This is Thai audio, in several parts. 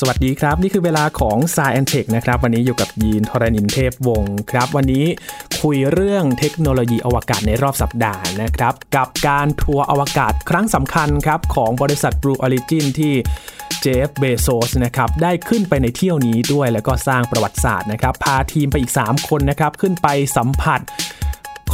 สวัสดีครับ นี่คือเวลาของ s ายแอนเทคนะครับ วันนี้อยู่กับยีนทรณินเทพวงศ์ครับ วันนี้คุยเรื่องเทคโนโลยีอวกาศในรอบสัปดาห์นะครับ กับการทัวร์อวกาศครั้งสำคัญครับ ของบริษัท Blue Origin ที่เจฟเบโซสนะครับได้ขึ้นไปในเที่ยวนี้ด้วยแล้วก็สร้างประวัติศาสตร์นะครับ พาทีมไปอีก 3 คนนะครับ ขึ้นไปสัมผัส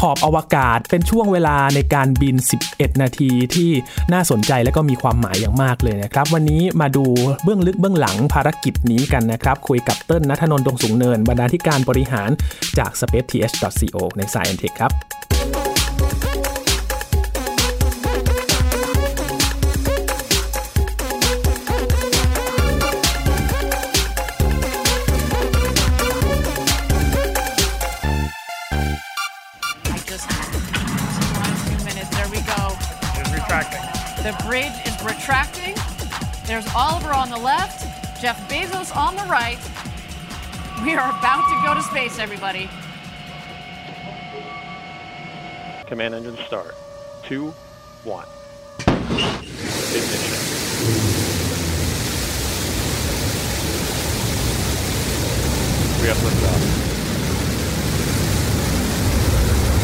ขอบอวกาศเป็นช่วงเวลาในการบิน 11 นาทีที่น่าสนใจและก็มีความหมายอย่างมากเลยนะครับ วันนี้มาดูเบื้องลึกเบื้องหลังภารกิจนี้กันนะครับ คุยกับเติ้ลนัทนนท์ดงสูงเนิน บรรณาธิการบริหารจาก spaceth.co ในสายเอ็นเทคครับ retracting. The bridge is retracting. There's Oliver on the left, Jeff Bezos on the right. We are about to go to space, everybody. Command engine start. Two, one. Ignition. We have liftoff.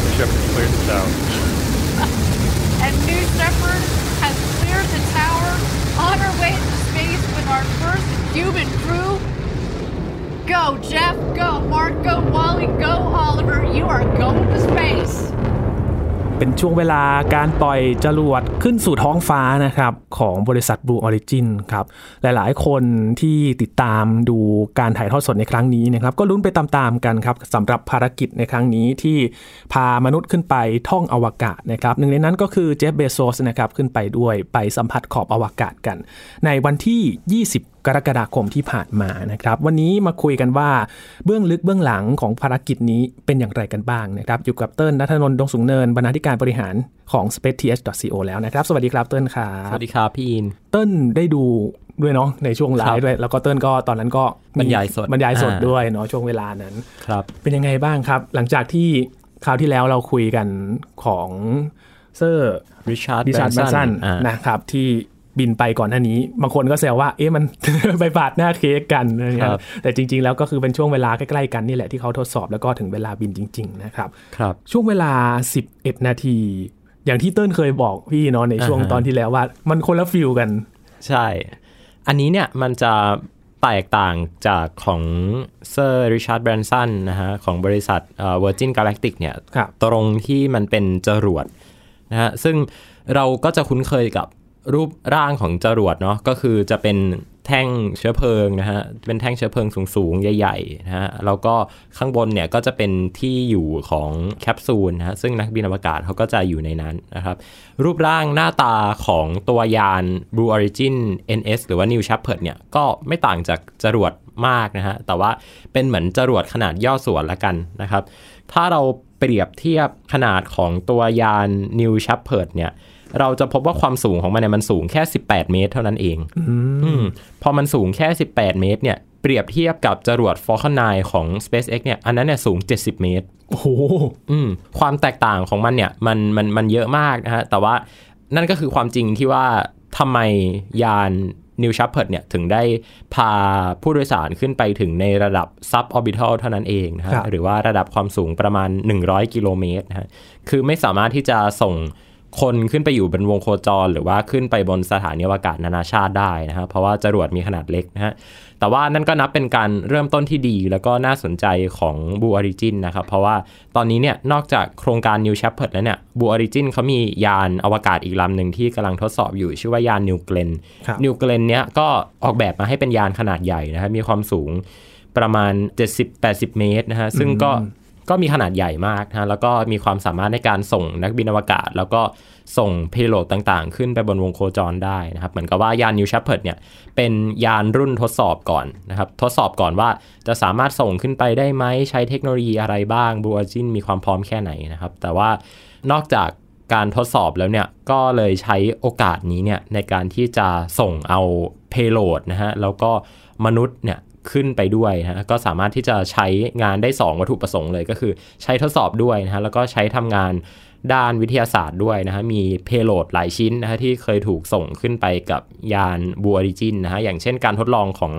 The ship has cleared the tower. And New Shepard has cleared the tower on our way to space with our first human crew. Go, Jeff. Go, Mark. Go, Wally. Go, Oliver. You are going to space. เป็นช่วงเวลาการปล่อยจรวดขึ้นสู่ท้องฟ้านะครับ ของบริษัท Blue Origin ครับ หลายๆ คนที่ติดตามดูการถ่ายทอดสดในครั้งนี้นะครับ ก็ลุ้นไปตามๆกันครับสำหรับภารกิจในครั้งนี้ที่พามนุษย์ขึ้นไปท่องอวกาศนะครับ หนึ่งในนั้นก็คือเจฟเบโซสนะครับขึ้นไปด้วยไปสัมผัสขอบอวกาศกัน ในวันที่ 20 กรกฎาคมที่ผ่านมานะครับ วันนี้มาคุยกันว่าเบื้องลึกเบื้องหลังของภารกิจนี้เป็นอย่างไรกันบ้างนะครับ อยู่กับเติ้ลนัทนนท์ดงสูงเนินบรรณาธิการบริหารของ spaceth.co แล้วนะครับ สวัสดีครับเติ้ลครับสวัสดีครับพี่อินเติ้ลได้ดูด้วยเนาะในช่วงไลครัฟ์บด้วยแล้วก็เติ้ลก็ตอนนั้นก็มีบรรยายสดบรรยายสดอ่าด้วยเนาะช่วงเวลานั้นครับเป็นยังไงบ้างครับ หลังจากที่คราวที่แล้วเราคุยกันของเซอร์ริชาร์ด ริชาร์ดแบรนสันอ่านะครับที่ บินไปก่อนหน้านี้ บางคนก็แซวว่าเอ๊ะมันไปปาดหน้าเค้กกันนะครับแต่จริง ๆ แล้วก็คือเป็นช่วงเวลาใกล้ๆกันนี่แหละที่เขาทดสอบแล้วก็ถึงเวลาบินจริง ๆ นะครับครับ ช่วงเวลา 11 นาที อย่างที่เติ้ลเคยบอกพี่เนาะในช่วงอ่าฮะตอนที่แล้วว่า มันคนละ feel กัน ใช่ อันนี้เนี่ยมันจะแตกต่างจากของเซอร์ริชาร์ดแบรนสันนะฮะของบริษัทเอ่อ Virgin Galactic เนี่ยครับตรงที่มันเป็นจรวดนะฮะซึ่งเราก็จะคุ้นเคยกับ รูปร่างของจรวดเนาะก็คือจะเป็นแท่งเชื้อเพลิงนะฮะเป็นแท่งเชื้อเพลิงสูงๆ ใหญ่ๆนะฮะแล้วก็ข้างบนเนี่ยก็จะเป็นที่อยู่ของแคปซูลนะฮะซึ่งนักบินอวกาศเขาก็จะอยู่ในนั้นนะครับรูปร่างหน้าตาของตัวยาน Blue Origin NS หรือว่า New Shepard เนี่ยก็ไม่ต่างจากจรวดมากนะฮะแต่ว่าเป็นเหมือนจรวดขนาดย่อส่วนละกันนะครับถ้าเราเปรียบเทียบขนาดของตัวยาน New Shepard เนี่ย เราจะพบว่าความสูงของมันเนี่ยมันสูงแค่ 18 เมตร เท่านั้นเองอืมพอมันสูงแค่ 18 เมตร เนี่ยเปรียบเทียบกับจรวด Falcon 9 ของ SpaceX เนี่ยอันนั้นเนี่ยสูง 70 เมตรโอ้โหอืมความแตกต่างของมันเนี่ยมันมันมันเยอะมากนะฮะแต่ว่านั่นก็คือความจริงที่ว่าทำไมยาน New Shepard เนี่ยถึงได้พาผู้โดยสารขึ้นไปถึงในระดับ suborbital เท่านั้นเองนะฮะครับหรือว่าระดับความสูงประมาณ 100 กิโลเมตรนะฮะคือไม่สามารถที่จะส่ง คนขึ้นไปอยู่บนวงโคจร หรือว่าขึ้นไปบนสถานีอวกาศนานาชาติได้นะฮะเพราะว่าจรวดมีขนาดเล็กนะฮะแต่ว่านั่นก็นับเป็นการเริ่มต้นที่ดี แล้วก็น่าสนใจของ Blue Origin นะครับ เพราะว่าตอนนี้เนี่ยนอกจากโครงการ New Shepard แล้วเนี่ย Blue Origin เขามียานอวกาศอีกลำหนึ่งที่กำลังทดสอบอยู่ชื่อว่ายาน New Glenn ครับ New Glenn เนี้ยก็ออกแบบมาให้เป็นยานขนาดใหญ่นะครับมีความสูงประมาณ 70-80 เมตรนะฮะซึ่งก็ก็ มีขนาดใหญ่มากนะแล้วก็มีความสามารถในการส่งนักบินอวกาศ แล้วก็ส่งเพโลดต่างๆ ขึ้นไปบนวงโคจรได้นะครับ เหมือนกับว่ายาน New Shepard เนี่ยเป็นยานรุ่นทดสอบก่อนนะครับ ทดสอบก่อนว่าจะสามารถส่งขึ้นไปได้ไหมใช้เทคโนโลยีอะไรบ้าง Blue Origin มีความพร้อมแค่ไหนนะครับ แต่ว่านอกจากการทดสอบแล้วเนี่ยก็เลยใช้โอกาสนี้เนี่ยในการที่จะส่งเอาเพโลดนะฮะแล้วก็มนุษย์เนี่ย ขึ้นไปด้วยนะฮะก็สามารถที่จะใช้งานได้ 2 วัตถุประสงค์เลย ก็คือใช้ทดสอบด้วยนะฮะ แล้วก็ใช้ทำงานด้านวิทยาศาสตร์ด้วยนะฮะ มีเพโลดหลายชิ้นนะฮะที่เคยถูกส่งขึ้นไปกับยาน Blue Origin นะฮะ อย่างเช่นการทดลองของ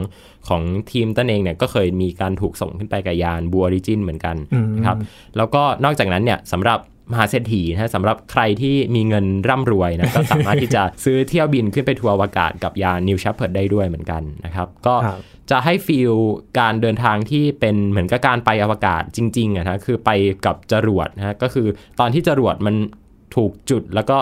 ของทีมตั้นเองเนี่ยก็เคยมีการถูกส่งขึ้นไปกับยาน Blue Origin เหมือนกันนะครับ แล้วก็นอกจากนั้นเนี่ยสำหรับมหาเศรษฐีนะฮะสำหรับใครที่มีเงินร่ำรวยนะก็สามารถที่จะซื้อเที่ยวบินขึ้นไปทัวร์อวกาศกับยาน New Shepard ได้ด้วยเหมือนกันนะครับ ก็ครับ จะให้ feel การเดินทางที่เป็นเหมือนกับการไปอวกาศจริงๆอะนะคือไปกับจรวดนะฮะก็คือตอนที่จรวดมันถูกจุดแล้วก็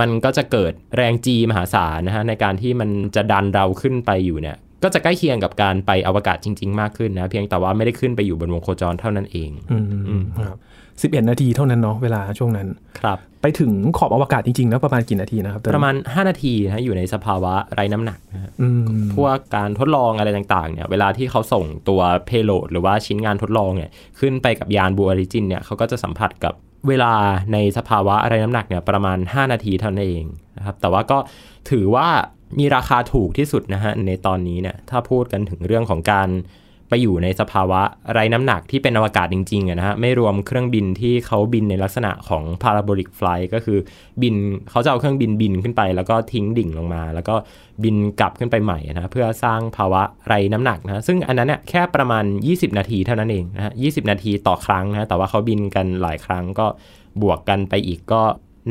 มันก็จะเกิดแรงจีมหาศาลนะฮะในการที่มันจะดันเราขึ้นไปอยู่เนี่ยก็จะใกล้เคียงกับการไปอวกาศจริง ๆ มากขึ้นนะ เพียงแต่ว่าไม่ได้ขึ้นไปอยู่บนวงโคจรเท่านั้นเอง อืมครับ สิบเอ็ดนาทีเท่านั้นเนาะเวลาช่วงนั้น ครับ ไปถึงขอบอวกาศจริงๆ แล้วประมาณกี่นาทีนะครับ ประมาณ 5 นาทีนะฮะอยู่ในสภาวะไร้น้ำหนักนะฮะอืมพวกการทดลองอะไรต่างๆ เนี่ย เวลาที่เขาส่งตัวเพโลดหรือว่าชิ้นงานทดลองเนี่ย ขึ้นไปกับยานบูออริจินเนี่ยเขาก็จะสัมผัสกับเวลาในสภาวะอะไรน้ำหนักเนี่ยประมาณ 5 นาทีเท่านั้นเองนะครับ แต่ว่าก็ถือว่ามีราคาถูกที่สุดนะฮะในตอนนี้เนี่ยถ้าพูดกันถึงเรื่องของการ ไปอยู่ในสภาวะไร้น้ำหนักที่เป็นอวกาศจริงๆนะฮะไม่รวมเครื่องบินที่เขาบินในลักษณะของ parabolic flight ก็คือบินเขาจะเอาเครื่องบินบินขึ้นไป แล้วก็ทิ้งดิ่งลงมา แล้วก็บินกลับขึ้นไปใหม่นะเพื่อสร้างภาวะไร้น้ำหนักนะซึ่งอันนั้นเนี่ยแค่ประมาณ 20 นาทีเท่านั้นเองนะฮะ20นาทีต่อครั้งนะแต่ว่าเขาบินกันหลายครั้งก็บวกกันไปอีกก็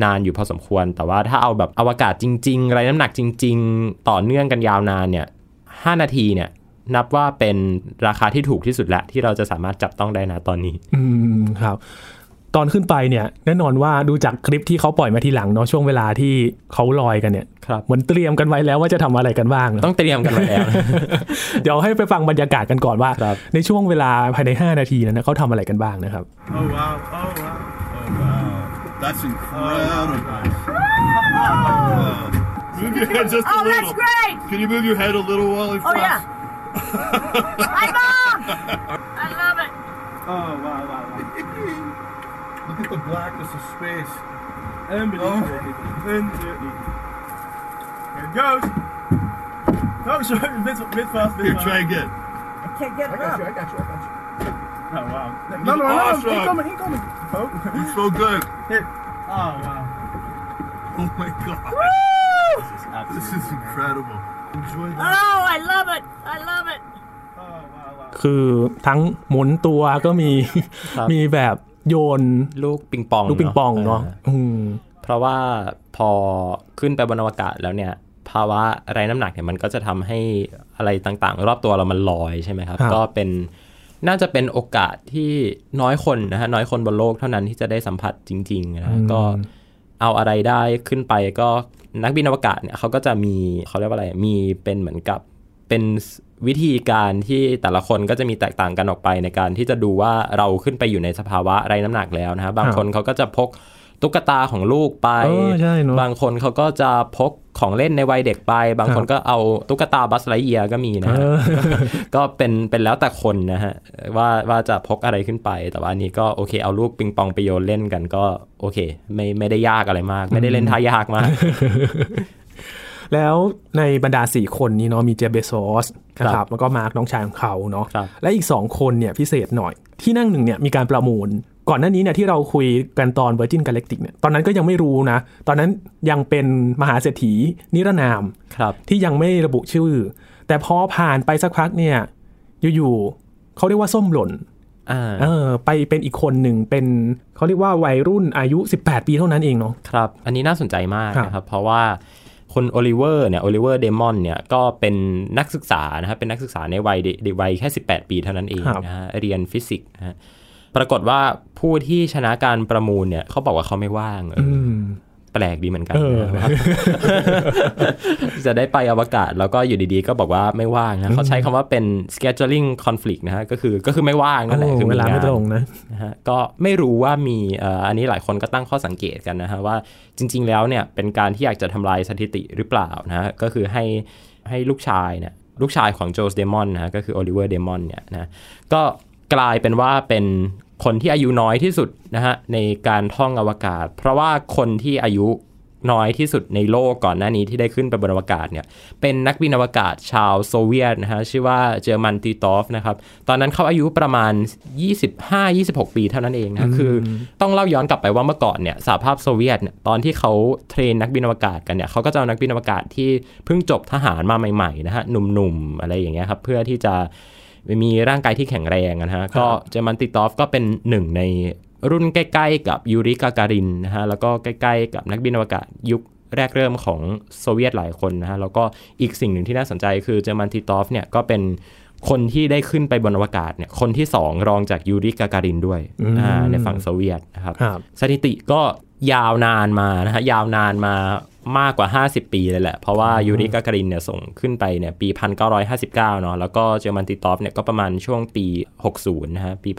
นานอยู่พอสมควร แต่ว่าถ้าเอาแบบอวกาศจริง ๆ ไร้น้ำหนักจริง ๆ ต่อเนื่องกันยาวนานเนี่ย5นาทีเนี่ย นับว่าเป็นราคาที่ถูกที่สุดแล้วที่เราจะสามารถจับต้องได้นะตอนนี้ อืมครับ ตอนขึ้นไปเนี่ยแน่นอนว่าดูจากคลิปที่เขาปล่อยมาทีหลังเนาะช่วงเวลาที่เขาลอยกันเนี่ยครับเหมือนเตรียมกันไว้แล้วว่าจะทำอะไรกันบ้างเนอะต้องเตรียมกันไว้แล้ว เดี๋ยวให้ไปฟังบรรยากาศกันก่อนว่าครับในช่วงเวลาภายใน 5 นาทีนั้นนะเขาทำอะไรกันบ้างนะครับ Oh wow! Oh wow! Oh wow! That's incredible. Move your head just a Oh, little. that's great! Can you move your head a little while he Oh, flies? yeah. Hi, Mom! I love it. Oh wow! Wow! wow. Look at the blackness of space. Unbelievable. Here it goes. No, sorry, mid, mid fast, mid Here, fast. try again. I can't get it up. I got you, I got you. Oh, wow. No, no, no, no, Awesome. incoming, incoming. Oh, It's so good. here. Oh, wow. Oh my god! This is This is incredible. Enjoy that. Oh, I love it. I love it. Oh, wow, wow. คือทั้งหมุนตัวก็มีครับมีแบบโยนลูกปิงปอง ลูกปิงปองเนาะอ่อืมเพราะว่าพอขึ้นไปบนอวกาศแล้วเนี่ย ภาวะไร้น้ำหนักเนี่ยมันก็จะทำให้อะไรต่างๆ รอบตัวเรามันลอยใช่ไหมครับครับ ก็เป็นน่าจะเป็นโอกาสที่น้อยคนนะฮะน้อยคนบนโลกเท่านั้นที่จะได้สัมผัสจริงๆนะฮะก็เอาอะไรได้ขึ้นไปก็ นักบินอวกาศเนี่ยเขาก็จะมีเขาเรียกว่าอะไรมีเป็นเหมือนกับเป็นวิธีการที่แต่ละคนก็จะมีแตกต่างกันออกไปในการที่จะดูว่าเราขึ้นไปอยู่ในสภาวะไร้น้ำหนักแล้วนะฮะบางคนเขาก็จะพก ตุ๊กตาของลูกไปเออใช่เนอะบางคนเขาก็จะพกของเล่นในวัยเด็กไป บางคนก็เอาตุ๊กตาบัสไลเอียก็มีนะฮะเออก็เป็นเป็นแล้วแต่คนนะฮะว่าว่าจะพกอะไรขึ้นไป แต่ว่าอันนี้ก็โอเค เอาลูกปิงปองไปโยนเล่นกันก็โอเค ไม่ไม่ได้ยากอะไรมาก ไม่ได้เล่นท่ายากมาก แล้วในบรรดาสี่คนนี้เนาะมีเจฟเบโซสนะคครัรับบแล้วก็มาร์กน้องชายของเขาเนาะครับและอีกสองคนเนี่ยพิเศษหน่อยที่นั่งหนึ่งเนี่ยมีการประมูล ก่อนหน้านี้เนี่ยที่เราคุยกันตอน Virgin Galactic เนี่ยตอนนั้นก็ยังไม่รู้นะ ตอนนั้นยังเป็นมหาเศรษฐีนิรนามครับ ที่ยังไม่ระบุชื่อ แต่พอผ่านไปสักพักเนี่ยอยู่ๆเขาเรียกว่าส้มหล่นอ่าเออไปเป็นอีกคนหนึ่งเป็นเขาเรียกว่าวัยรุ่นอายุ 18 ปีเท่านั้นเองเนาะครับ อันนี้น่าสนใจมากครับนะครับ เพราะว่าคนโอลิเวอร์เนี่ยโอลิเวอร์เดมอนเนี่ยก็เป็นนักศึกษานะครับเป็นนักศึกษาในวัยเด็กวัยแค่ 18 ปีเท่านั้นเองนะฮะเรียนฟิสิกส์นะฮะ ปรากฏว่าผู้ที่ชนะการประมูลเนี่ยเขาบอกว่าเขาไม่ว่างเอออมแปลกดีเหมือนกันเออนะครับจะได้ไปอวกาศแล้วก็อยู่ดีๆ ก็บอกว่าไม่ว่างนะเขาใช้คำว่าเป็น scheduling conflict นะฮะก็คือก็คือไม่ว่างนั่นแหละโอ้คือเวลาไม่งนตรงนะนะฮะก็ไม่รู้ว่ามีเอ่ออันนี้หลายคนก็ตั้งข้อสังเกตกันนะฮะว่าจริง ๆ แล้วเนี่ยเป็นการที่อยากจะทำลายสถิติหรือเปล่านะฮะก็คือให้ให้ลูกชายเนี่ยลูกชายของโจสเดมอนนะฮะก็คือโอลิเวอร์เดมอนเนี่ยนะก็ กลายเป็นว่าเป็นคนที่อายุน้อยที่สุดนะฮะในการท่องอวกาศ เพราะว่าคนที่อายุน้อยที่สุดในโลกก่อนหน้านี้ที่ได้ขึ้นไปบนอวกาศเนี่ยเป็นนักบินอวกาศชาวโซเวียตนะฮะชื่อว่าเจอร์มันติตอฟนะครับตอนนั้นเขาอายุประมาณ 25-26 ปีเท่านั้นเองนะคือต้องเล่าย้อนกลับไปว่าเมื่อก่อนเนี่ยสหภาพโซเวียตเนี่ยตอนที่เขา train นักบินอวกาศกันเนี่ยเขาก็จะเอานักบินอวกาศที่เพิ่งจบทหารมาใหม่ๆนะฮะหนุ่มๆอะไรอย่างเงี้ยครับเพื่อที่จะ มีร่างกายที่แข็งแรงนะฮะก็เจอร์มันติตอฟก็เป็นหนึ่งในรุ่นใกล้ๆกับยูริกาการินนะฮะแล้วก็ใกล้ๆกับนักบินอวกาศยุคแรกเริ่มของโซเวียตหลายคนนะฮะแล้วก็อีกสิ่งหนึ่งที่น่าสนใจคือเจอร์มันติตอฟเนี่ยก็เป็นคนที่ได้ขึ้นไปบนอวกาศเนี่ยคนที่ 2 รองจากยูริกาการินด้วยอ่าในฝั่งโซเวียตนะครับครับ สถิติก็ยาวนานมานะฮะยาวนานมา มากกว่า 50 ปีเลยแหละ เพราะว่ายูริกาการินเนี่ยส่งขึ้นไปเนี่ยปี 1959เนาะแล้วก็เจอร์มันติตอฟเนี่ยก็ประมาณช่วงปี 60 นะฮะ ปี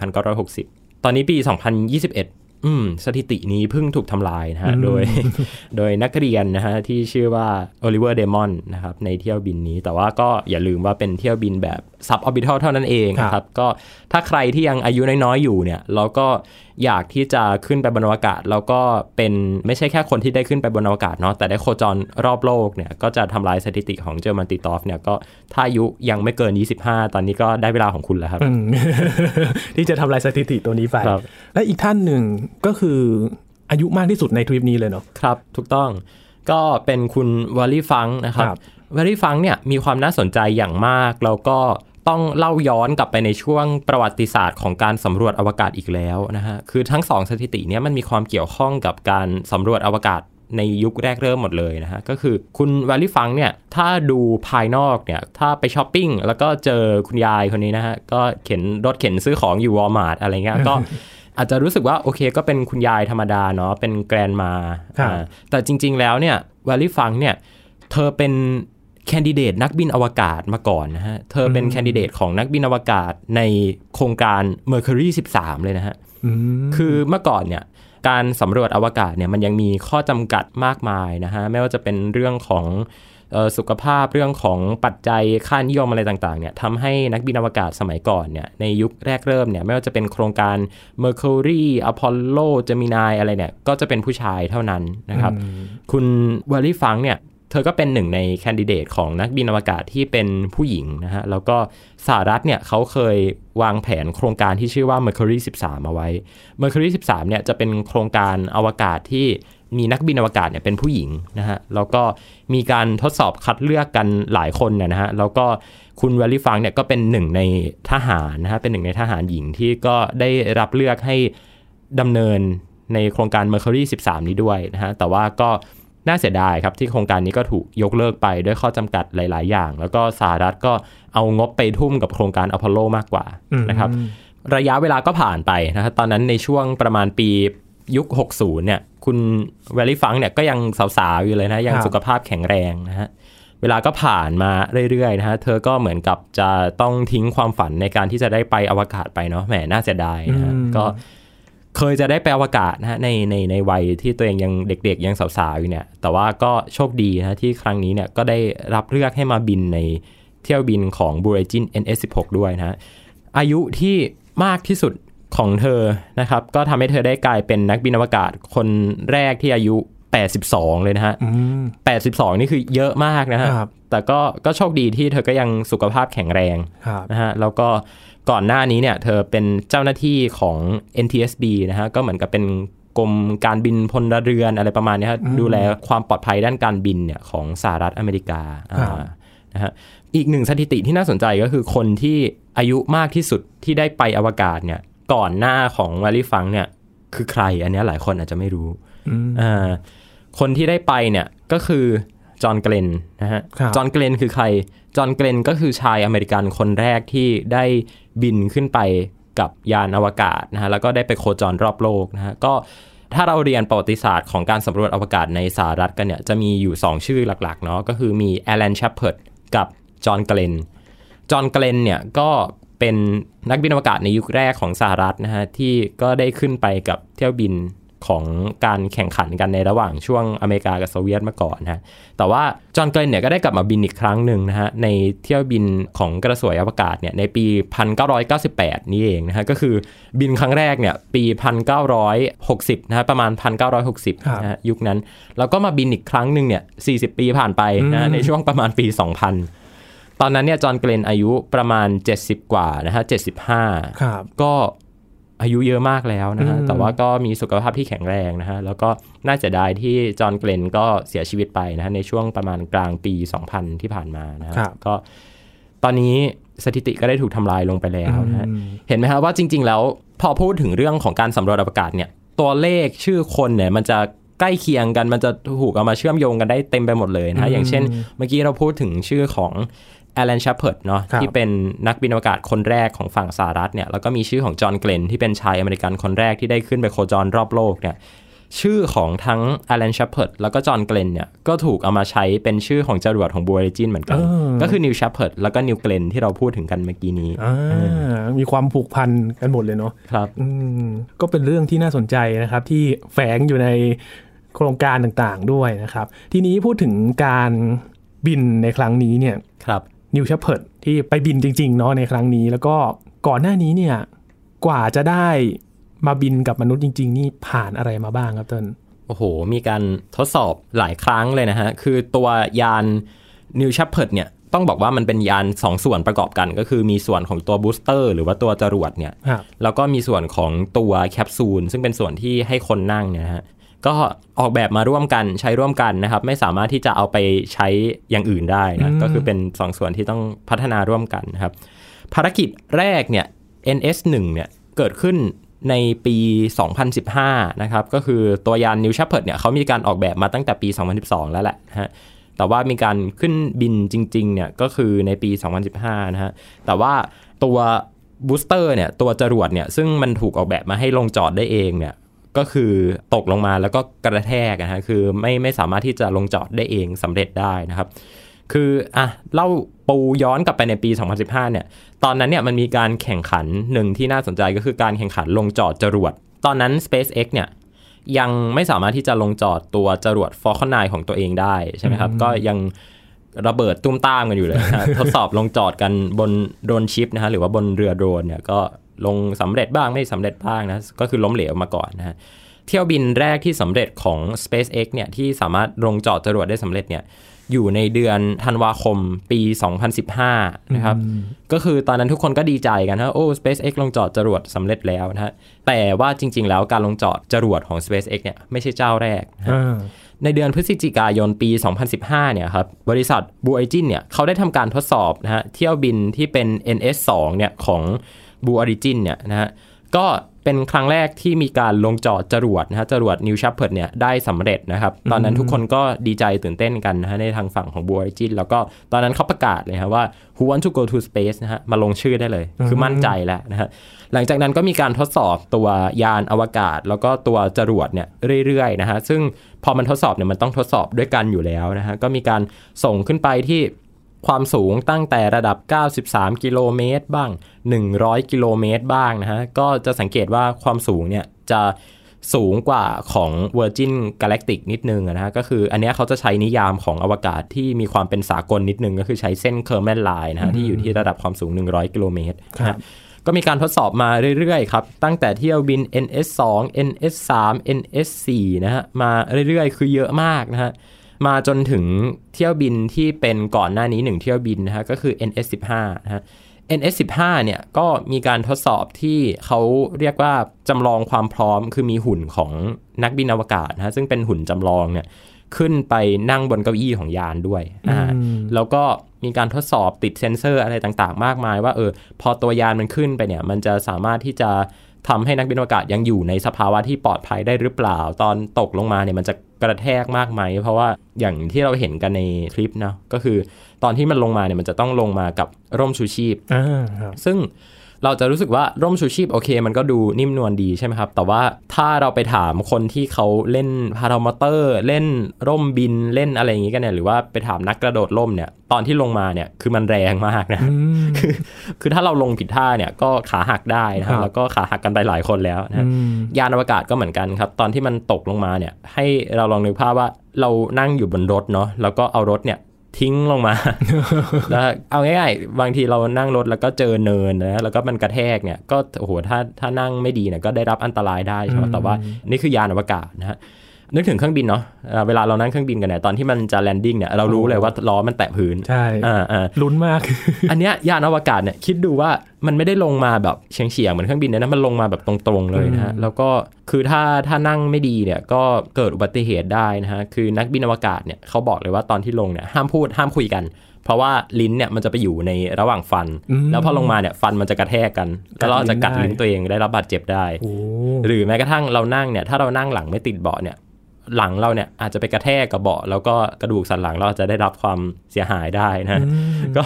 1960 ตอนนี้ปี 2021 อืม สถิตินี้เพิ่งถูกทำลายนะฮะ โดย โดยนักเรียนนะฮะ ที่ชื่อว่าโอลิเวอร์เดมอนนะครับ ในเที่ยวบินนี้แต่ว่าก็อย่าลืมว่าเป็นเที่ยวบินแบบsuborbital เท่านั้นเองนะคครัรับก็ถ้าใครที่ยังอายุน้อยๆอยู่เนี่ยเราก็อยากที่จะขึ้นไปบนอวกาศ แล้วก็เป็นไม่ใช่แค่คนที่ได้ขึ้นไปบนอวกาศเนาะแต่ได้โคจรรอบโลกเนี่ยก็จะทำลายสถิติของเจอร์มันติตอฟเนี่ยก็ถ้าอายุยังไม่เกิน 25 ตอนนี้ก็ได้เวลาของคุณแล้วครับอืมที่จะทำลายสถิติตัวนี้ไปครับและอีกท่านหนึ่งก็คืออายุมากที่สุดในทริปนี้เลยเนาะครับ ถูกต้องก็เป็นคุณวอลลี่ฟังนะครับครับวอลลี่ฟังเนี่ยมีความน่าสนใจอย่างมากแล้วก็ ต้องเล่าย้อนกลับไปในช่วงประวัติศาสตร์ของการสำรวจอวกาศอีกแล้วนะฮะ คือทั้งสองสถิติเนี่ยมันมีความเกี่ยวข้องกับการสำรวจอวกาศในยุคแรกเริ่มหมดเลยนะฮะ ก็คือคุณวอลลี่ฟังเนี่ย ถ้าดูภายนอกเนี่ย ถ้าไปช้อปปิ้งแล้วก็เจอคุณยายคนนี้นะฮะ ก็เข็นรถเข็นซื้อของอยู่วอลมาร์ทอะไรเงี้ยก็อาจจะรู้สึกว่าโอเคก็เป็นคุณยายธรรมดาเนาะเป็น grandmaครับอ่าแต่จริง ๆ แล้วเนี่ยวัลลี่ฟังเนี่ยเธอเป็น แคนดิเดตนักบินอวกาศมาก่อนนะฮะ เธอเป็นแคนดิเดตของนักบินอวกาศในโครงการ Mercury 13 เลยนะฮะอืมคือเมื่อก่อนเนี่ยการสำรวจอวกาศเนี่ยมันยังมีข้อจำกัดมากมายนะฮะ ไม่ว่าจะเป็นเรื่องของเอ่อสุขภาพเรื่องของปัจจัยค่านิยมอะไรต่างๆเนี่ยทำให้นักบินอวกาศสมัยก่อนเนี่ยในยุคแรกเริ่มเนี่ยไม่ว่าจะเป็นโครงการ Mercury Apollo Gemini อะไรเนี่ยก็จะเป็นผู้ชายเท่านั้นนะครับ คุณวอลลี่ฟังเนี่ย เธอก็เป็นหนึ่งในแคนดิเดตของนักบินอวกาศที่เป็นผู้หญิงนะฮะ แล้วก็สหรัฐเนี่ยเขาเคยวางแผนโครงการที่ชื่อว่า Mercury 13 เอาไว้ Mercury 13 เนี่ยจะเป็นโครงการอวกาศที่มีนักบินอวกาศเนี่ยเป็นผู้หญิงนะฮะ แล้วก็มีการทดสอบคัดเลือกกันหลายคนเนี่ยนะฮะ แล้วก็คุณวลลี่ฟังเนี่ยก็เป็นหนึ่งในทหารนะฮะ เป็นหนึ่งในทหารหญิงที่ก็ได้รับเลือกให้ดำเนินในโครงการ Mercury 13 นี้ด้วยนะฮะ แต่ว่าก็ น่าเสียดายครับที่โครงการนี้ก็ถูกยกเลิกไปด้วยข้อจำกัดหลาย ๆ อย่าง แล้วก็สหรัฐก็เอางบไปทุ่มกับโครงการอพอลโลมากกว่านะครับระยะเวลาก็ผ่านไปนะครับตอนนั้นในช่วงประมาณปียุค 60 เนี่ย คุณเวลลี่ฟังเนี่ยก็ยังสาว ๆ อยู่เลยนะ ยังครับสุขภาพแข็งแรงนะฮะ เวลาก็ผ่านมาเรื่อย ๆ นะฮะ เธอก็เหมือนกับจะต้องทิ้งความฝันในการที่จะได้ไปอวกาศไปเนาะ แหม น่าเสียดายนะฮะ ก็ เคยจะได้ไปอวกาศนะฮะในในในวัยที่ตัวเองยังเด็กๆยังสาวๆอยู่เนี่ย แต่ว่าก็โชคดีนะที่ครั้งนี้เนี่ยก็ได้รับเลือกให้มาบินในเที่ยวบินของ b u r e g i n NS16 ด้วยนะฮะอายุที่มากที่สุดของเธอนะครับ ก็ทำให้เธอได้กลายเป็นนักบินอวกาศคนแรกที่อายุ 82 เลยนะฮะอืม82 นี่คือเยอะมากนะฮะครับแต่ก็ก็โชคดีที่เธอก็ยังสุขภาพแข็งแรงครับนะฮะแล้วก็ ก่อนหน้านี้เนี่ยเธอเป็นเจ้าหน้าที่ของ NTSB นะฮะก็เหมือนกับเป็นกรมการบินพลเรือนอะไรประมาณเนี้ยฮะดูแลความปลอดภัยด้านการบินเนี่ยของสหรัฐอเมริกาอ่านะฮะอีกหนึ่งสถิติที่น่าสนใจก็คือคนที่อายุมากที่สุดที่ได้ไปอวกาศเนี่ยก่อนหน้าของว a ลลี่ฟังเนี่ยคือใครอันเนี้ยหลายคนอาจจะไม่รู้อืมอ่าคนที่ได้ไปเนี่ยก็คือ จอห์นเกรนนะฮะครับจอห์นเกรนคือใคร จอห์นเกรนก็คือชายอเมริกันคนแรกที่ได้บินขึ้นไปกับยานอวกาศนะฮะแล้วก็ได้ไปโคจรรอบโลกนะฮะก็ถ้าเราเรียนประวัติศาสตร์ของการสำรวจอวกาศในสหรัฐกันเนี่ยจะมีอยู่ 2 ชื่อหลักๆเนาะก็คือมีแอล n น s ช e เพิร์ดกับจอห์นเกรนจอห์นเกรนเนี่ยก็เป็นนักบินอวกาศในยุคแรกของสหรัฐนะฮะที่ก็ได้ขึ้นไปกับเที่ยวบิน ของการแข่งขันกันในระหว่างช่วงอเมริกากับโซเวียตมาก่อนนะแต่ว่าจอห์นเกรนเนี่ยก็ได้กลับมาบินอีกครั้งหนึ่งนะฮะในเที่ยวบินของกระสวยอวกาศเนี่ยในปี 1998 นี่เองนะฮะก็คือบินครั้งแรกเนี่ยปี 1960 นะฮะประมาณ 1960 นะฮะยุคนั้น แล้วก็มาบินอีกครั้งหนึ่งเนี่ย 40 ปีผ่านไปนะฮะในช่วงประมาณปี 2000ตอนนั้นเนี่ยจอห์นเกรนอายุประมาณ 70 กว่านะฮะ75ครับก็ อายุเยอะมากแล้วนะฮะอืมแต่ว่าก็มีสุขภาพที่แข็งแรงนะฮะแล้วก็น่าเสียดายที่จอห์นเกรนก็เสียชีวิตไปนะฮะในช่วงประมาณกลางปี 2000 ที่ผ่านมานะฮะครับก็ตอนนี้สถิติก็ได้ถูกทำลายลงไปแล้วนะฮะอืมเห็นไหมครับว่าจริง ๆ แล้วพอพูดถึงเรื่องของการสำรวจอวกาศเนี่ยตัวเลขชื่อคนเนี่ยมันจะใกล้เคียงกันมันจะถูกเอามาเชื่อมโยงกันได้เต็มไปหมดเลยนะฮะอย่างเช่น เมื่อกี้เราพูดถึงชื่อของแอล n น h ช p เพิร์ดเนาะครับที่เป็นนักบินอวกาศคนแรกของฝั่งสหรัฐเนี่ยแล้วก็มีชื่อของ John Glenn ที่เป็นชายอเมริกันคนแรกที่ได้ขึ้นไปโคจรรอบโลกเนี่ยชื่อของทั้งแอล n น h ช p เพิร์ดแล้วก็จอห์นเกลนเนี่ยก็ถูกเอามาใช้เป็นชื่อของจรวดของบู o ริจินเหมือนกันเออก็คือนิวช p เพิร์ดแล้วก็นิวเกลนที่เราพูดถึงกันเมื่อกี้นี้อ่ามีความผูกพันกันหมดเลยเนาะครับอืมก็เป็นเรื่องที่น่าสนใจนะครับที่แฝงอยู่ในโครงการต่างๆด้วยนะครับ ทีนี้พูดถึงการบินในครั้งนี้เนี่ยครับ นิวเช p เพิร์ดที่ไปบินจริงๆเนาะในครั้งนี้ แล้วก็ก่อนหน้านี้เนี่ยกว่าจะได้มาบินกับมนุษย์จริง ๆ นี่ผ่านอะไรมาบ้างครับเต้นโอ้โห มีการทดสอบหลายครั้งเลยนะฮะ คือตัวยาน New Shepard เนี่ยต้องบอกว่ามันเป็นยาน2ส่วนประกอบกัน ก็คือมีส่วนของตัวบูสเตอร์หรือว่าตัวจรวดเนี่ยครับแล้วก็มีส่วนของตัวแคปซูลซึ่งเป็นส่วนที่ให้คนนั่งเนี่ยนะฮะ ก็ออกแบบมาร่วมกันใช้ร่วมกันนะครับ ไม่สามารถที่จะเอาไปใช้อย่างอื่นได้นะก็คือเป็นสองส่วนที่ต้องพัฒนาร่วมกันนะครับ ภารกิจแรกเนี่ย NS1 เนี่ยเกิดขึ้นในปี 2015 นะครับ ก็คือตัวยาน New Shepard เนี่ยเขามีการออกแบบมาตั้งแต่ปี 2012 แล้วแหละนะฮะแต่ว่ามีการขึ้นบินจริงๆเนี่ยก็คือในปี 2015 นะฮะแต่ว่าตัวบูสเตอร์เนี่ยตัวจรวดเนี่ยซึ่งมันถูกออกแบบมาให้ลงจอดได้เองเนี่ย ก็คือตกลงมาแล้วก็กระแทกนะฮะคือไม่ไม่สามารถที่จะลงจอดได้เองสำเร็จได้นะครับ คืออะเล่าปูย้อนกลับไปในปี 2015 เนี่ย ตอนนั้นเนี่ยมันมีการแข่งขันหนึ่งที่น่าสนใจก็คือการแข่งขันลงจอดจรวด ตอนนั้น SpaceX เนี่ยยังไม่สามารถที่จะลงจอดตัวจรวด Falcon 9 ของตัวเองได้ใช่ไหมครับ ก็ยังระเบิดตุ้มตามกันอยู่เลยนะฮะทดสอบลงจอดกันบนโดรนชิปนะฮะหรือว่าบนเรือโดรนเนี่ยก็ ลงสำเร็จบ้างไม่สำเร็จบ้างนะก็คือล้มเหลวมาก่อนนะฮะเที่ยวบินแรกที่สำเร็จของ SpaceX เนี่ยที่สามารถลงจอดจรวดได้สำเร็จเนี่ยอยู่ในเดือนธันวาคมปี 2015 นะครับ ก็คือตอนนั้นทุกคนก็ดีใจกันนะโอ้ SpaceX ลงจอดจรวดสำเร็จแล้วนะฮะ แต่ว่าจริง ๆ แล้วการลงจอดจรวดของ SpaceX เนี่ยไม่ใช่เจ้าแรกนะฮะอ่าในเดือนพฤศจิกายนปี 2015 เนี่ยครับ บริษัท Blue Origin เนี่ยเขาได้ทำการทดสอบนะฮะเที่ยวบินที่เป็น NS2 เนี่ยของ Blue Origin เนี่ยนะฮะก็เป็นครั้งแรกที่มีการลงจอดจรวดนะฮะจรวด New Shepard เนี่ยได้สำเร็จนะครับ ตอนนั้นทุกคนก็ดีใจตื่นเต้นกันนะฮะในทางฝั่งของ Blue Origin แล้วก็ตอนนั้นเขาประกาศเลยฮะว่า who want to go to space นะฮะมาลงชื่อได้เลย คือมั่นใจแล้วนะฮะหลังจากนั้นก็มีการทดสอบตัวยานอวกาศ แล้วก็ตัวจรวดเนี่ยเรื่อยๆนะฮะซึ่งพอมันทดสอบเนี่ยมันต้องทดสอบด้วยกันอยู่แล้วนะฮะก็มีการส่งขึ้นไปที่ ความสูงตั้งแต่ระดับ 93 กิโลเมตรบ้าง 100 กิโลเมตรบ้างนะฮะ ก็จะสังเกตว่าความสูงเนี่ยจะสูงกว่าของ Virgin Galactic นิดนึงอะนะฮะ ก็คืออันเนี้ยเขาจะใช้นิยามของอวกาศที่มีความเป็นสากลนิดนึง ก็คือใช้เส้น Kármán line นะฮะ ที่อยู่ที่ระดับความสูง 100 กิโลเมตรนะฮะก็มีการทดสอบมาเรื่อยๆครับ ตั้งแต่เที่ยวบิน NS2 NS3 NS4 นะฮะ มาเรื่อยๆ คือเยอะมากนะฮะ มาจนถึงเที่ยวบินที่เป็นก่อนหน้านี้หนึ่งเที่ยวบินนะฮะก็คือ NS15 นะฮะ NS15 เนี่ยก็มีการทดสอบที่เขาเรียกว่าจำลองความพร้อมคือมีหุ่นของนักบินอวกาศนะฮะซึ่งเป็นหุ่นจำลองเนี่ยขึ้นไปนั่งบนเก้าอี้ของยานด้วยนะฮะแล้วก็มีการทดสอบติดเซ็นเซอร์อะไรต่างๆ มากมายว่าเออพอตัวยานมันขึ้นไปเนี่ย มันจะสามารถที่จะ ทำให้นักบินอวกาศยังอยู่ในสภาวะที่ปลอดภัยได้หรือเปล่า ตอนตกลงมาเนี่ยมันจะกระแทกมากไหม เพราะว่าอย่างที่เราเห็นกันในคลิปเนาะก็คือตอนที่มันลงมาเนี่ยมันจะต้องลงมากับร่มชูชีพอ่าครับซึ่ง เราจะรู้สึกว่าร่มชูชีพโอเค มันก็ดูนิ่มนวลดีใช่ไหมครับ แต่ว่าถ้าเราไปถามคนที่เขาเล่นพารามอเตอร์ เล่นร่มบินเล่นอะไรอย่างงี้กันเนี่ยหรือว่าไปถามนักกระโดดร่มเนี่ยตอนที่ลงมาเนี่ยคือมันแรงมากนะคือคือถ้าเราลงผิดท่าเนี่ยก็ขาหักได้นะคครัรับบแล้วก็ขาหักกันไปหลายคนแล้วนะอืมยานอวกาศก็เหมือนกันครับ ตอนที่มันตกลงมาเนี่ยให้เราลองนึกภาพว่าเรานั่งอยู่บนรถเนาะแล้วก็เอารถเนี่ย ทิ้งลงมา แล้วเอาง่ายๆ บางทีเรานั่งรถแล้วก็เจอเนินนะ แล้วก็มันกระแทกเนี่ย ก็โอ้โห ถ้าถ้านั่งไม่ดีเนี่ยก็ได้รับอันตรายได้ใช่ไหมแต่ว่านี่คือยานอวกาศนะฮะ นึกถึงเครื่องบินเนาะเอ่อเวลาเรานั่งเครื่องบินกันเนี่ยตอนที่มันจะ landing เนี่ยเรารู้เลยว่าล้อมันแตะพื้นใช่อ่าอ่าลุ้นมาก อันเนี้ยยานอวกาศเนี่ยคิดดูว่ามันไม่ได้ลงมาแบบเฉียงเฉียงๆเหมือนเครื่องบินเนี่ยนะมันลงมาแบบตรงๆเลยนะฮะแล้วก็คือถ้าถ้านั่งไม่ดีเนี่ยก็เกิดอุบัติเหตุได้นะฮะคือนักบินอวกาศเนี่ยเขาบอกเลยว่าตอนที่ลงเนี่ยห้ามพูดห้ามคุยกัน เพราะว่าลิ้นเนี่ยมันจะไปอยู่ในระหว่างฟันอืมแล้วพอลงมาเนี่ยฟันมันจะกระแทกกันแล้วเราจะกัดกัดลิ้ลิ้นนได้ตัวเองได้รับบาดเจ็บได้โอ้หรือแม้กระทั่งเรานั่งเนี่ยถ้าเรานั่งหลังไม่ติดเบาะเนี่ย หลังเราเนี่ยอาจจะไปกระแทกกับเบาะแล้วก็กระดูกสันหลังเราอาจจะได้รับความเสียหายได้นะก็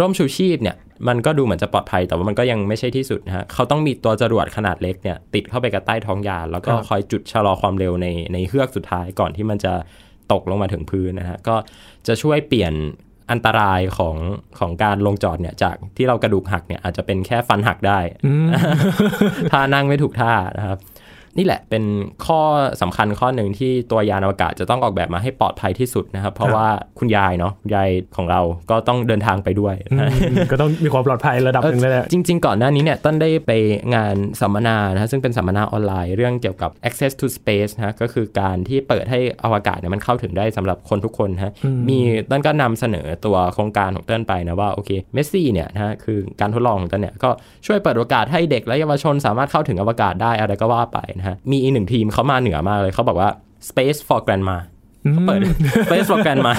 ร่มชูชีพเนี่ยมันก็ดูเหมือนจะปลอดภัยแต่ว่ามันก็ยังไม่ใช่ที่สุดนะฮะเขาต้องมีตัวจรวดขนาดเล็กเนี่ยติดเข้าไปกับใต้ท้องยานแล้วก็ครับคอยจุดชะลอความเร็วในในเฮือกสุดท้ายก่อนที่มันจะตกลงมาถึงพื้นนะฮะก็จะช่วยเปลี่ยนอันตรายของของการลงจอดเนี่ยจากที่เรากระดูกหักเนี่ยอาจจะเป็นแค่ฟันหักได้ถ้านั่งไม่ถูกท่านะครับ นี่แหละเป็นข้อสำคัญข้อหนึ่งที่ตัวยานอวกาศจะต้องออกแบบมาให้ปลอดภัยที่สุดนะครับ เพราะว่าคุณยายเนาะคุณยายของเราก็ต้องเดินทางไปด้วยอืมก็ต้องมีความปลอดภัยระดับหนึ่งเลยแหละจริง ๆ ก่อนหน้านี้เนี่ยต้นได้ไปงานสัมมนานะฮะซึ่งเป็นสัมมนาออนไลน์เรื่องเกี่ยวกับ access to space นะฮะก็คือการที่เปิดให้อวกาศเนี่ยมันเข้าถึงได้สำหรับคนทุกคนนะฮะมีต้นก็นำเสนอตัวโครงการของเต้นไปนะว่าโอเคเมสซี่เนี่ยนะฮะคือการทดลองของเต้นเนี่ยก็ช่วยเปิดโอกาสให้เด็กและเยาวชนสามารถเข้าถึงอวกาศได้อะไรก็ว่าไปนะฮะ มีอีกหนึ่งทีมเขามาเหนือมากเลยเขาบอกว่า space for grandma เขาเปิด Space for Grandma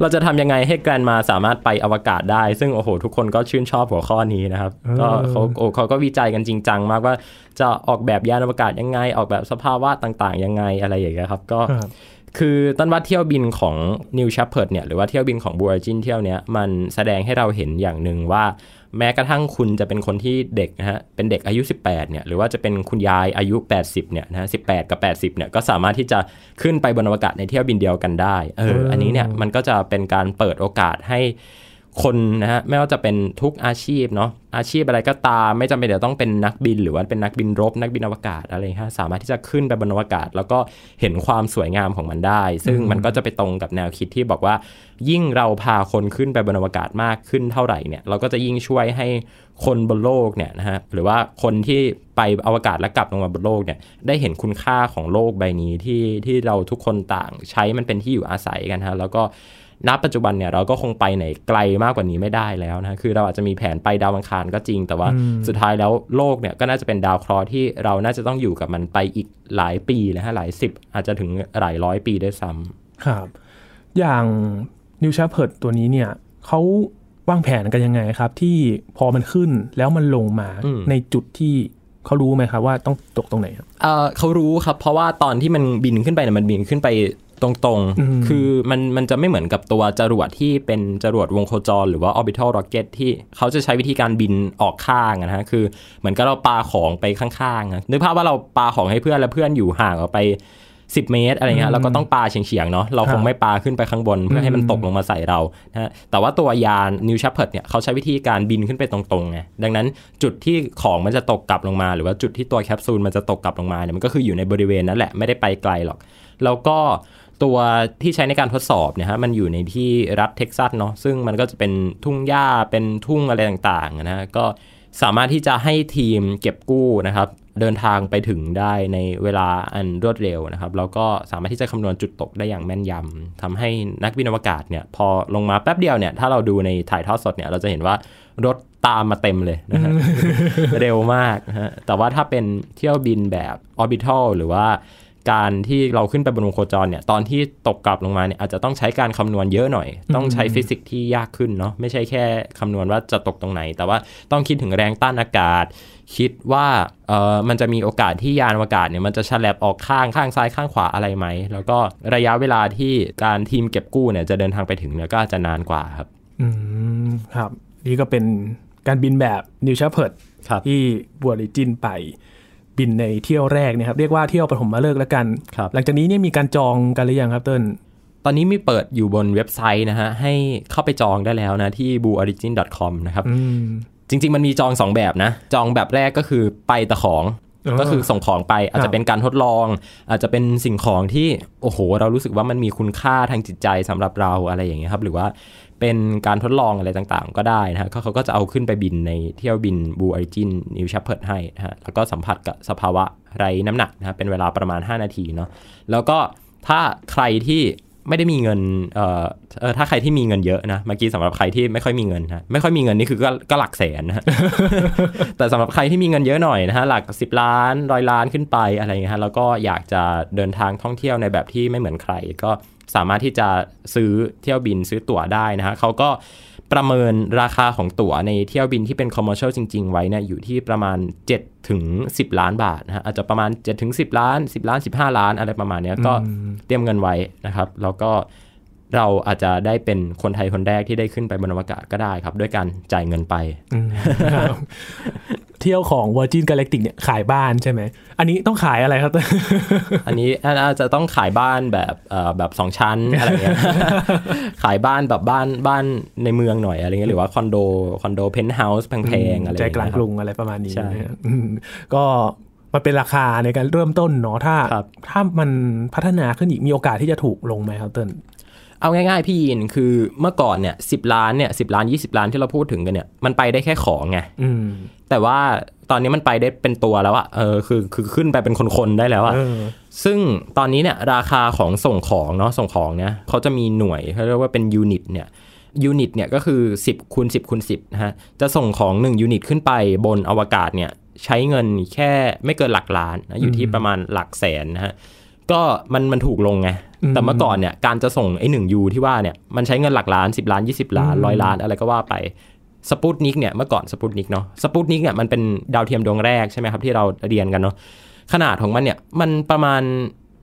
เราจะทำยังไงให้ Grandma สามารถไปอวกาศได้ ซึ่งโอ้โห ทุกคนก็ชื่นชอบหัวข้อนี้นะครับ ก็เขาโอ้เขาก็วิจัยกันจริงจังมากว่าจะออกแบบยานอวกาศยังไง ออกแบบสภาวะต่างๆ ยังไงอะไรอย่างเงี้ยครับ ก็ คือต้นว่าเที่ยวบินของ New Shepard เนี่ยหรือว่าเที่ยวบินของ b u จินเที่ยวเนี้ยมันแสดงให้เราเห็นอย่างหนึ่งว่า แม้กระทั่งคุณจะเป็นคนที่เด็กนะฮะเป็นเด็กอายุ 18เนี่ยหรือว่าจะเป็นคุณยายอายุ 80เนี่ยนะฮะ18กับ 80เนี่ยก็สามารถที่จะขึ้นไปบนอวกาศในเที่ยวบินเดียวกันได้เอออันนี้เนี่ยมันก็จะเป็นการเปิดโอกาสให้ คนนะฮะไม่ว่าจะเป็นทุกอาชีพเนาะอาชีพอะไรก็ตามไม่จำเป็นเดี๋ยวต้องเป็นนักบิน หรือว่าเป็นนักบินรบ นักบินอวกาศอะไรฮะสามารถที่จะขึ้นไปบนอวกาศ แล้วก็เห็นความสวยงามของมันได้ ซึ่งมันก็จะไปตรงกับแนวคิดที่บอกว่า ยิ่งเราพาคนขึ้นไปบนอวกาศมากขึ้นเท่าไหร่เนี่ยเราก็จะยิ่งช่วยให้คนบนโลกเนี่ยนะฮะหรือว่าคนที่ไปอวกาศแล้วกลับลงมาบนโลกเนี่ยได้เห็นคุณค่าของโลกใบนี้ที่ที่เราทุกคนต่างใช้มันเป็นที่อยู่อาศัยกันฮะแล้วก็ ณปัจจุบันเนี่ยเราก็คงไปไหนไกลมากกว่านี้ไม่ได้แล้วนะคือเราอาจจะมีแผนไปดาวอังคารก็จริง แต่ว่าสุดท้ายแล้วโลกเนี่ยก็น่าจะเป็นดาวเคราะห์ที่เราน่าจะต้องอยู่กับมันไปอีกหลายปีนะฮะหลายสิบอาจจะถึงหลายร้อยปีด้วยซ้ำครับ อย่าง New Shepard ตัวนี้เนี่ยเขาวางแผนกันยังไงครับ ที่พอมันขึ้นแล้วมันลงมาอืมในจุดที่เขารู้ไหมครับว่าต้องตกตรงไหนครับเอ่อเขารู้ครับ เพราะว่าตอนที่มันบินขึ้นไปเนี่ยมันบินขึ้นไป ตรงอืมๆคือมันมันจะไม่เหมือนกับตัวจรวดที่เป็นจรวดวงโคจร หรือว่า orbital rocket ที่เขาจะใช้วิธีการบินออกข้างอะนะฮะ คือเหมือนกับเราปาของไปข้างๆอะนึกภาพว่าเราปาของให้เพื่อนแล้วเพื่อนอยู่ห่างออกไป 10 เมตรอะไรเงี้ยเราก็ต้องปาเฉียงๆเนาะเราคงไม่ปาขึ้นไปข้างบนเพื่อให้มันตกลงมาใส่เรานะฮะแต่ว่าตัวยาน New Shepard เนี่ยเขาใช้วิธีการบินขึ้นไปตรงๆไงดังนั้นจุดที่ของมันจะตกกลับลงมา หรือว่าจุดที่ตัวแคปซูลมันจะตกกลับลงมาเนี่ยมันก็คืออยู่ในบริเวณนั้นแหละไม่ได้ไปไกลหรอก แล้วก็ ตัวที่ใช้ในการทดสอบเนี่ยฮะมันอยู่ในที่รัฐเท็กซัสเนาะซึ่งมันก็จะเป็นทุ่งหญ้าเป็นทุ่งอะไรต่างๆนะฮะก็สามารถที่จะให้ทีมเก็บกู้นะครับเดินทางไปถึงได้ในเวลาอันรวดเร็วนะครับแล้วก็สามารถที่จะคำนวณจุดตกได้อย่างแม่นยำทำให้นักบินอวกาศเนี่ยพอลงมาแป๊บเดียวเนี่ยถ้าเราดูในถ่ายทอดสดเนี่ยเราจะเห็นว่ารถตามมาเต็มเลยนะฮะเร็วมากนะฮะแต่ว่าถ้าเป็นเที่ยวบินแบบ orbital หรือว่า การที่เราขึ้นไปบนวงโคจรเนี่ยตอนที่ตกกลับลงมาเนี่ยอาจจะต้องใช้การคำนวณเยอะหน่อย ต้องใช้ฟิสิกส์ที่ยากขึ้นเนาะไม่ใช่แค่คำนวณว่าจะตกตรงไหน แต่ว่าต้องคิดถึงแรงต้านอากาศ คิดว่าเออมันจะมีโอกาสที่ยานอวกาศเนี่ยมันจะฉลับออกข้างข้างซ้ายข้างขวาอะไรไหม แล้วก็ระยะเวลาที่การทีมเก็บกู้เนี่ยจะเดินทางไปถึงเนี่ยก็อาจจะนานกว่าครับ อืมครับ นี่ก็เป็นการบินแบบ New Shepard ครับที่บัวริจินไป บินในเที่ยวแรกเนะครับเรียกว่าเที่ยวปฐมฤกษ์แล้วกันครับหลังจากนี้เนี่ยมีการจองกันหรือยังครับเติ้ลตอนนี้มีเปิดอยู่บนเว็บไซต์นะฮะ ให้เข้าไปจองได้แล้วนะที่ blueorigin.com นะครับอืมจริง ๆ มันมีจอง 2 แบบนะ จองแบบแรกก็คือไปแต่ของอ๋อ ก็คือส่งของไปอาจครัจะบเป็นการทดลอง อาจจะเป็นสิ่งของที่โอ้โห เรารู้สึกว่ามันมีคุณค่าทางจิตใจสำหรับเราอะไรอย่างเงี้ยครับ หรือว่าเป็นการทดลองอะไรต่างๆ ก็ได้นะฮะเขาเขาก็จะเอาขึ้นไปบินในเที่ยวบิน Blue Origin New Shepard ให้นะฮะแล้วก็สัมผัสกับสภาวะไรน้ำหนักนะฮะเป็นเวลาประมาณ 5 นาทีเนาะแล้วก็ถ้าใครที่ ไม่ได้มีเงินเอ่อถ้าใครที่มีเงินเยอะนะเมื่อกี้สำหรับใครที่ไม่ค่อยมีเงินนะไม่ค่อยมีเงินนี่คือก็ก็หลักแสนนะฮะแต่สำหรับใครที่มีเงินเยอะหน่อยนะฮะหลัก 10 ล้านร้อยล้านขึ้นไปอะไรเงี้ยฮะแล้วก็อยากจะเดินทางท่องเที่ยวในแบบที่ไม่เหมือนใคร ก็สามารถที่จะซื้อเที่ยวบินซื้อตั๋วได้นะฮะเขาก็ ประเมินราคาของตั๋วในเที่ยวบินที่เป็น commercial จริง ๆ ไว้เนี่ยอยู่ที่ประมาณ 7 ถึง 10 ล้านบาทนะฮะอาจจะประมาณ 7 ถึง 10 ล้าน 10 ล้าน 15 ล้านอะไรประมาณเนี้ยก็เตรียมเงินไว้นะครับ แล้วก็ เราอาจจะได้เป็นคนไทยคนแรกที่ได้ขึ้นไปบนอวกาศก็ได้ครับ ด้วยการจ่ายเงินไปอืมครับเที่ยวของ Virgin Galactic เนี่ยขายบ้านใช่ไหม อันนี้ต้องขายอะไรครับเติ้ลอันนี้อาจจะต้องขายบ้านแบบเอ่อแบบสองชั้นอะไรเงี้ยขายบ้านแบบบ้านบ้านในเมืองหน่อยอะไรเงี้ยหรือว่าคอนโดคอนโดเพนท์เฮาส์แพงๆอะไรใจอย่กลางเยกรุงอะไรประมาณนี้ใช่นะครับอืมก็มันเป็นราคาในการเริ่มต้นเนาะถ้าครับถ้ามันพัฒนาขึ้นอีกมีโอกาสที่จะถูกลงไหมครับเติ้ล เอาง่ายๆ พี่ยินคือเมื่อก่อนเนี่ยสิบล้านเนี่ยสิบล้าน20ล้านที่เราพูดถึงกันเนี่ยมันไปได้แค่ของไงอืมแต่ว่าตอนนี้มันไปได้เป็นตัวแล้วอะเออคือคือขึ้นไปเป็นคนๆได้แล้วอะเออซึ่งตอนนี้เนี่ยราคาของส่งของเนาะส่งของเนี่ยเขาจะมีหน่วยเขาเรียกว่าเป็น unit เนี่ย unit เนี่ยก็คือ 10คูณ10คูณ10นะฮะจะส่งของ 1 unit ขึ้นไปบนอวกาศเนี่ยใช้เงินแค่ไม่เกินหลักล้านนะอยู่ที่ประมาณหลักแสนนะฮะก็มันมันถูกลงไง แต่เมื่อก่อนเนี่ยการจะส่งไอ้หนึ่ง U ที่ว่าเนี่ยมันใช้เงินหลักล้าน 10 ล้าน 20 ล้านร้อยล้านอะไรก็ว่าไปสปุตนิกเนี่ยเมื่อก่อนสปุตนิกเนาะสปุตนิกเนี่ยมันเป็นดาวเทียมดวงแรกใช่ไหมครับที่เราเรียนกันเนาะขนาดของมันเนี่ยมันประมาณ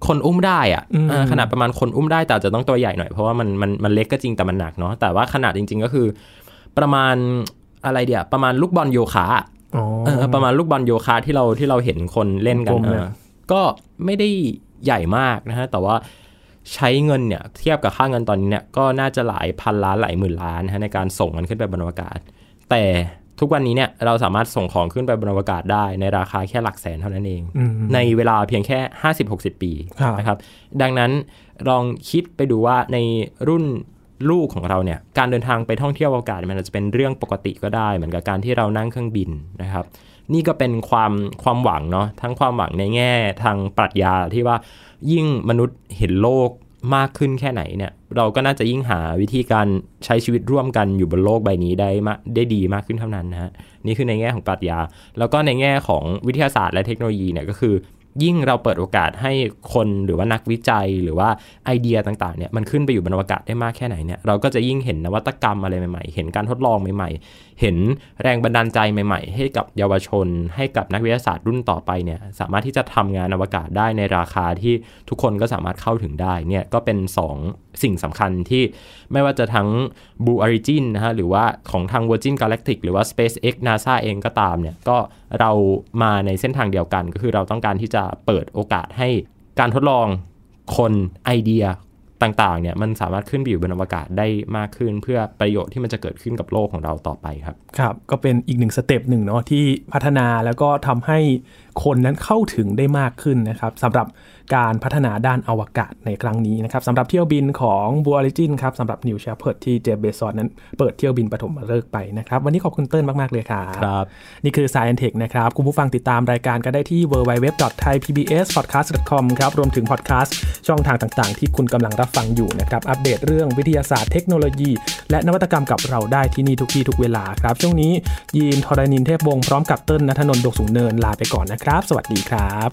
คนอุ้มได้อะอืมอ่าขนาดประมาณคนอุ้มได้แต่อาจจะต้องตัวใหญ่หน่อยเพราะว่ามันมันมันเล็กก็จริงแต่มันหนักเนาะแต่ว่าขนาดจริง ๆ ก็คือ ประมาณอะไรเดี๋ยวประมาณลูกบอลโยคะอะอ๋อเออประมาณลูกบอลโยคะที่เราที่เราเห็นคนเล่นกันกลมๆเอเลยอก็ไม่ได้ใหญ่มากนะฮะแต่ว่า ใช้เงินเนี่ยเทียบกับค่าเงินตอนนี้เนี่ยก็น่าจะหลายพันล้านหลายหมื่นล้านนะฮะในการส่งมันขึ้นไปบนอวกาศ แต่ทุกวันนี้เนี่ยเราสามารถส่งของขึ้นไปบนอวกาศได้ในราคาแค่หลักแสนเท่านั้นเองอืมในเวลาเพียงแค่ 50-60 ปีครับนะครับดังนั้นลองคิดไปดูว่าในรุ่นลูกของเราเนี่ยการเดินทางไปท่องเที่ยวอวกาศมันอาจจะเป็นเรื่องปกติก็ได้ เหมือนกับการที่เรานั่งเครื่องบินนะครับ นี่ก็เป็นความความหวังเนาะทั้งความหวังในแง่ทางปรัชญาที่ว่า ยิ่งมนุษย์เห็นโลกมากขึ้นแค่ไหนเนี่ย เราก็น่าจะยิ่งหาวิธีการใช้ชีวิตร่วมกันอยู่บนโลกใบนี้ได้มาได้ดีมากขึ้นเท่านั้นนะฮะนี่คือในแง่ของปรัชญา แล้วก็ในแง่ของวิทยาศาสตร์และเทคโนโลยีเนี่ยก็คือ ยิ่งเราเปิดโอกาสให้คนหรือว่านักวิจัยหรือว่าไอเดียต่างๆเนี่ยมันขึ้นไปอยู่บนอวกาศได้มากแค่ไหนเนี่ยเราก็จะยิ่งเห็นนวัตกรรมอะไรใหม่ๆ เห็นการทดลองใหม่ๆ เห็นแรงบันดาลใจใหม่ ๆ ให้กับเยาวชน ให้กับนักวิทยาศาสตร์รุ่นต่อไปเนี่ยสามารถที่จะทำงานอวกาศได้ในราคาที่ทุกคนก็สามารถเข้าถึงได้เนี่ยก็เป็น 2 สิ่งสำคัญที่ไม่ว่าจะทั้ง Blue Origin นะฮะหรือว่าของทาง Virgin Galactic หรือว่า SpaceX NASA เองก็ตามเนี่ยก็เรามาในเส้นทางเดียวกัน ก็คือเราต้องการที่จะเปิดโอกาสให้การทดลองคนไอเดีย ต่างๆเนี่ยมันสามารถขึ้นไปอยู่บนอวกาศได้มากขึ้น เพื่อประโยชน์ที่มันจะเกิดขึ้นกับโลกของเราต่อไปครับ ครับ ก็เป็นอีกหนึ่ง step หนึ่งเนาะที่พัฒนาแล้วก็ทำให้ คนนั้นเข้าถึงได้มากขึ้นนะครับสำหรับการพัฒนาด้านอวกาศในครั้งนี้นะครับสำหรับเที่ยวบินของ Blue Origin ครับสำหรับ New Shepard ที่เจฟเบซอนนั้นเปิดเที่ยวบินปฐมฤกษ์ไปนะครับ วันนี้ขอบคุณเติ้ลมาก ๆ เลยครับครับ นี่คือ Science Tech นะครับ คุณผู้ฟังติดตามรายการก็ได้ที่ www.thaipbspodcast.com ครับรวมถึงพอดแคสต์ช่องทางต่าง ๆ ที่คุณกำลังรับฟังอยู่นะครับอัปเดตเรื่องวิทยาศาสตร์เทคโนโลยี และนวัตกรรมกับเราได้ที่นี่ทุกที่ทุกเวลาครับช่วงนี้ยีนทรณินเทพวงศ์พร้อมกับเติ้ลนัทนนท์ดกสูงเนินลาไปก่อนนะครับ สวัสดีครับ